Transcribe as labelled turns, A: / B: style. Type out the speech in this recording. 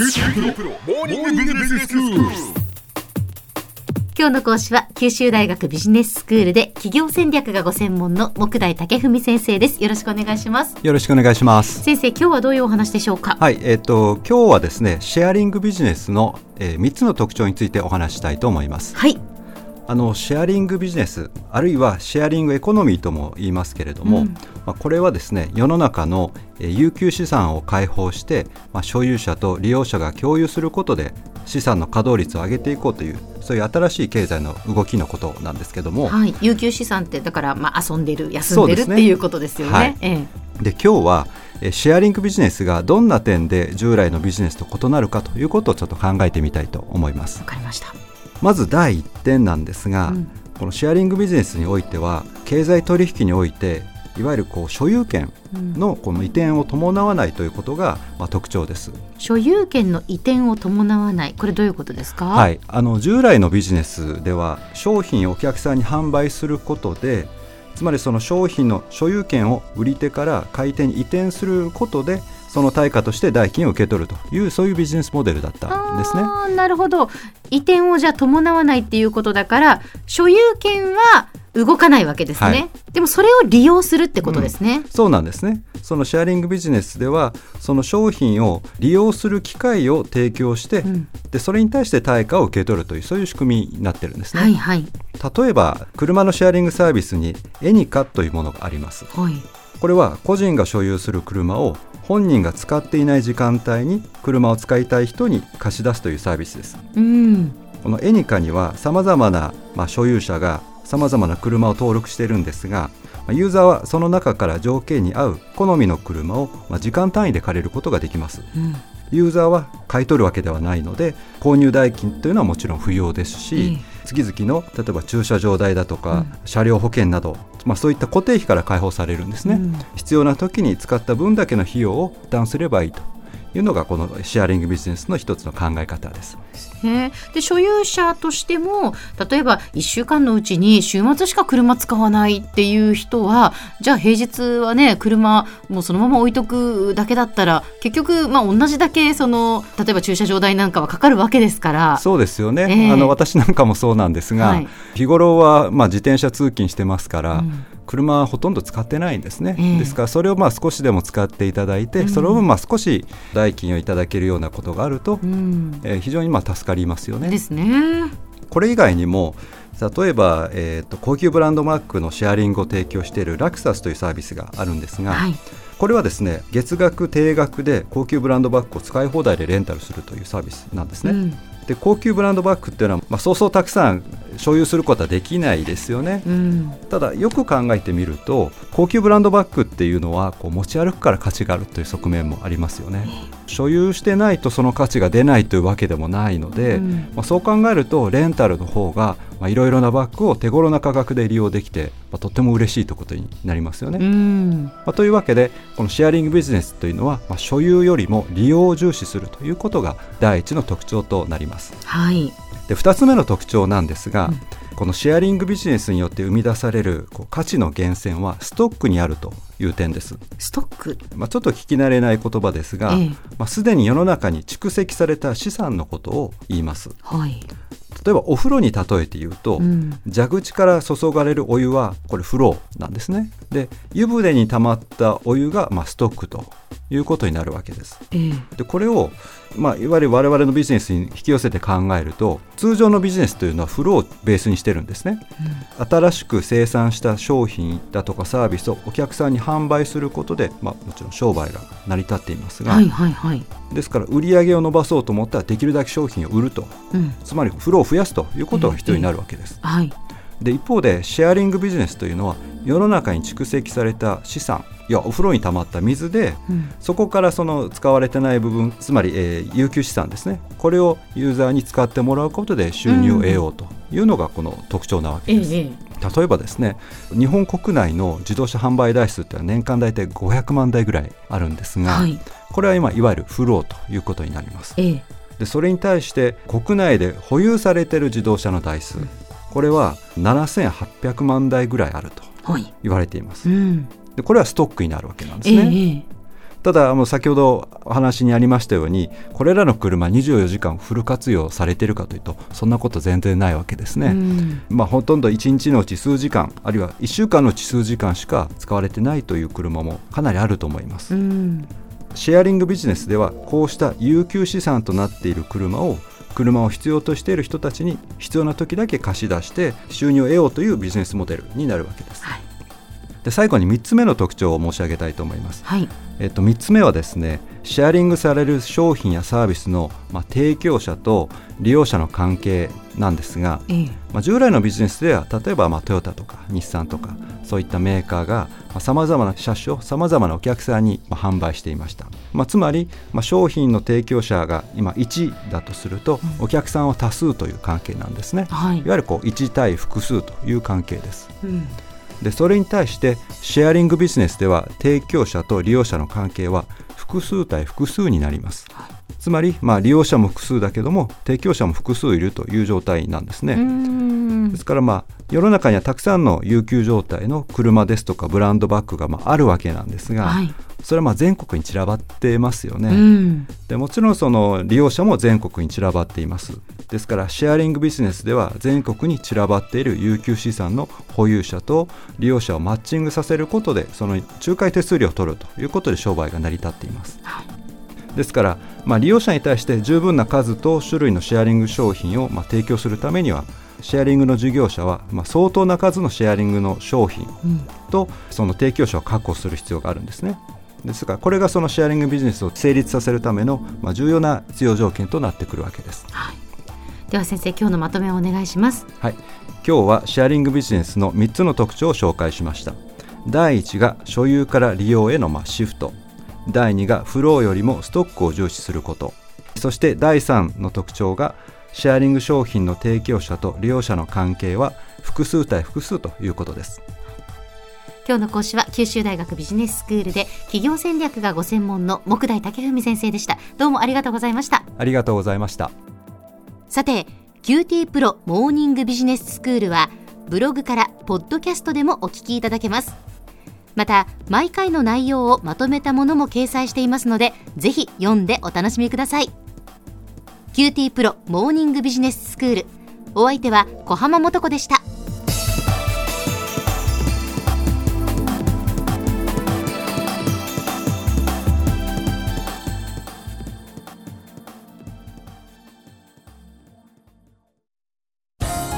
A: 今日の講師は九州大学ビジネススクールで企業戦略がご専門の木大武文先生ですよろしくお願いします
B: よろしくお願いします。
A: 先生今日はどういうお話でしょうか？
B: はい、えっ、と今日はですね、シェアリングビジネスの、えー、3つの特徴についてお話ししたいと思います。
A: はい
B: あのシェアリングビジネス、あるいはシェアリングエコノミーとも言いますけれども、
A: うん。
B: まあこれはですね、世の中の、えー有給資産を開放して、まあ所有者と利用者が共有することで資産の稼働率を上げていこうというそういう新しい経済の動きのことなんですけども、
A: はい。有給資産ってだからまあ遊んでる休んでる
B: ね。
A: ていうことですよね。
B: はい。
A: ええ。
B: で今日はえーシェアリングビジネスがどんな点で従来のビジネスと異なるかということをちょっと考えてみたいと思います。
A: わかりました
B: まず第1点なんですが、
A: うん。
B: このシェアリングビジネスにおいては経済取引においていわゆるこう所有権のこの移転を伴わないということがまあ特徴です。
A: 所有権の移転を伴わない。これどういうことですか？
B: はい、あの従来のビジネスでは商品をお客さんに販売することでつまりその商品の所有権を売り手から買い手に移転することでその対価として代金を受け取るというそういうビジネスモデルだったんですね。
A: なるほど移転をじゃあ伴わないっていうことだから所有権は動かないわけですね、
B: はい
A: でもそれを利用するってことですね、
B: そうなんですね。そのシェアリングビジネスではその商品を利用する機会を提供して、
A: うん
B: でそれに対して対価を受け取るというそういう仕組みになってるんですね。
A: はいはい
B: 例えば車のシェアリングサービスにエニカというものがあります。
A: はい
B: これは個人が所有する車を本人が使っていない時間帯に車を使いたい人に貸し出すというサービスです。
A: うん
B: このエニカにはさまざまな、まあ、所有者がさまざまな車を登録しているんですがまあユーザーはその中から条件に合う好みの車を、まあ、時間単位で借りることができます。
A: うん
B: ユーザーは買い取るわけではないので購入代金というのはもちろん不要ですし、月々の例えば駐車場代だとか、車両保険など、まあ、そういった固定費から解放されるんですね、
A: うん。
B: 必要な時に使った分だけの費用を負担すればいいというのがこのシェアリングビジネスの一つの考え方です。
A: で所有者としても例えば1週間のうちに週末しか車使わないっていう人はじゃあ平日はね車もうそのまま置いとくだけだったら結局まあ同じだけその例えば駐車場代なんかはかかるわけですから。
B: そうですよね、
A: ええ。
B: あの私なんかもそうなんですが、
A: はい。
B: 日頃はまあ自転車通勤してますから、
A: うん
B: 車はほとんど使ってないんですね、
A: ええ
B: ですからそれをまあ少しでも使っていただいて、
A: うん
B: その分まあ少し代金をいただけるようなことがあると、
A: うん
B: えー非常にまあ助かりますよね。
A: ですね。
B: これ以外にも例えば、えー、と高級ブランドマークのシェアリングを提供しているラクサスというサービスがあるんですが、
A: はい。
B: これはですね月額定額で高級ブランドバッグを使い放題でレンタルするというサービスなんですね。
A: うん
B: で高級ブランドバッグっていうのは、まあ、そうそうたくさん所有することはできないですよね。
A: うん
B: ただよく考えてみると高級ブランドバッグっていうのはこう持ち歩くから価値があるという側面もありますよね。所有してないとその価値が出ないというわけでもないので、
A: うん
B: まあ、そう考えるとレンタルの方がまあいろいろなバッグを手頃な価格で利用できて、まあ、とっても嬉しいということになりますよね。
A: うん
B: まあ、というわけでこのシェアリングビジネスというのは、まあ、所有よりも利用を重視するということが第一の特徴となります。
A: はい。
B: で2つ目の特徴なんですが、
A: うん
B: このシェアリングビジネスによって生み出されるこう価値の源泉はストックにあるという点です、
A: ストック。
B: まあ、ちょっと聞き慣れない言葉ですが、
A: ええ
B: まあ、すでに世の中に蓄積された資産のことを言います
A: はい。
B: 例えばお風呂に例えて言うと、
A: うん。
B: 蛇口から注がれるお湯はこれフローなんですね。で湯船に溜まったお湯がまあストックということになるわけです。
A: ええ。
B: でこれを、まあ、いわゆる我々のビジネスに引き寄せて考えると通常のビジネスというのはフローをベースにしてるんですね。新しく生産した商品だとかサービスをお客さんに販売することで、まあ、もちろん商売が成り立っていますが、
A: はいはいはい。
B: ですから売り上げを伸ばそうと思ったらできるだけ商品を売ると。
A: うん。
B: つまりフローを増やすということが必要になるわけです。
A: はい。
B: で一方でシェアリングビジネスというのは世の中に蓄積された資産いやお風呂に溜まった水で
A: うん
B: そこからその使われてない部分つまり、えー有給資産ですねこれをユーザーに使ってもらうことで収入を得ようというのがこの特徴なわけです。
A: ええええ
B: 例えばですね日本国内の自動車販売台数っていうのは年間大体500万台ぐらいあるんですが、
A: はい。
B: これは今いわゆるフローということになります。
A: ええ
B: でそれに対して国内で保有されている自動車の台数。これは7800万台ぐらいあると
A: はい。
B: 言われています。
A: うん。
B: でこれはストックになるわけなんです
A: ええ
B: ね、
A: え。
B: ただあの先ほどお話にありましたようにこれらの車24時間フル活用されているかというとそんなこと全然ないわけですね、
A: うん。
B: まあ、ほとんど1日のうち数時間あるいは1週間のうち数時間しか使われてないという車もかなりあると思います、
A: うん
B: シェアリングビジネスではこうした有給資産となっている車を車を必要としている人たちに必要な時だけ貸し出して収入を得ようというビジネスモデルになるわけです。
A: はい
B: で最後に3つ目の特徴を申し上げたいと思います。
A: はい
B: えっと、3つ目はですねシェアリングされる商品やサービスの、まあ、提供者と利用者の関係なんですが、
A: ええ
B: まあ、従来のビジネスでは例えばまあトヨタとか日産とかそういったメーカーがさまざまな車種をさまざまなお客さんにまあ販売していました、まあ、つまり、まあ、商品の提供者が今1だとすると、お客さんは多数という関係なんですね、
A: はい。
B: いわゆるこう1対複数という関係です。
A: うん。
B: でそれに対してシェアリングビジネスでは提供者と利用者の関係は複数対複数になります、つまり、まあ、利用者も複数だけども提供者も複数いるという状態なんですね、
A: うん。
B: ですからまあ世の中にはたくさんの有給状態の車ですとかブランドバッグがまああるわけなんですが、
A: はい。
B: それはまあ全国に散らばってますよね、
A: うん。
B: でもちろんその利用者も全国に散らばっています。ですからシェアリングビジネスでは全国に散らばっている有給資産の保有者と利用者をマッチングさせることでその仲介手数料を取るということで商売が成り立っていますですから、まあ、利用者に対して十分な数と種類のシェアリング商品をまあ提供するためにはシェアリングの事業者はまあ相当な数のシェアリングの商品
A: うん
B: とその提供者を確保する必要があるんですね。ですからこれがそのシェアリングビジネスを成立させるためのまあ重要な必要条件となってくるわけです。
A: では先生今日のまとめをお願いします
B: はい、今日はシェアリングビジネスの3つの特徴を紹介しました。第1が所有から利用へのまあシフト。第2がフローよりもストックを重視すること。そして第3の特徴がシェアリング商品の提供者と利用者の関係は複数対複数ということです。
A: 今日の講師は九州大学ビジネススクールで企業戦略がご専門の木大武文先生でしたどうもありがとうございました
B: ありがとうございました。
A: さて QT プロモーニングビジネススクールはブログからポッドキャストでもお聞きいただけますまた毎回の内容をまとめたものも掲載していますのでぜひ読んでお楽しみください。QT Pro モーニングビジネススクール。お相手は小浜もとこでした。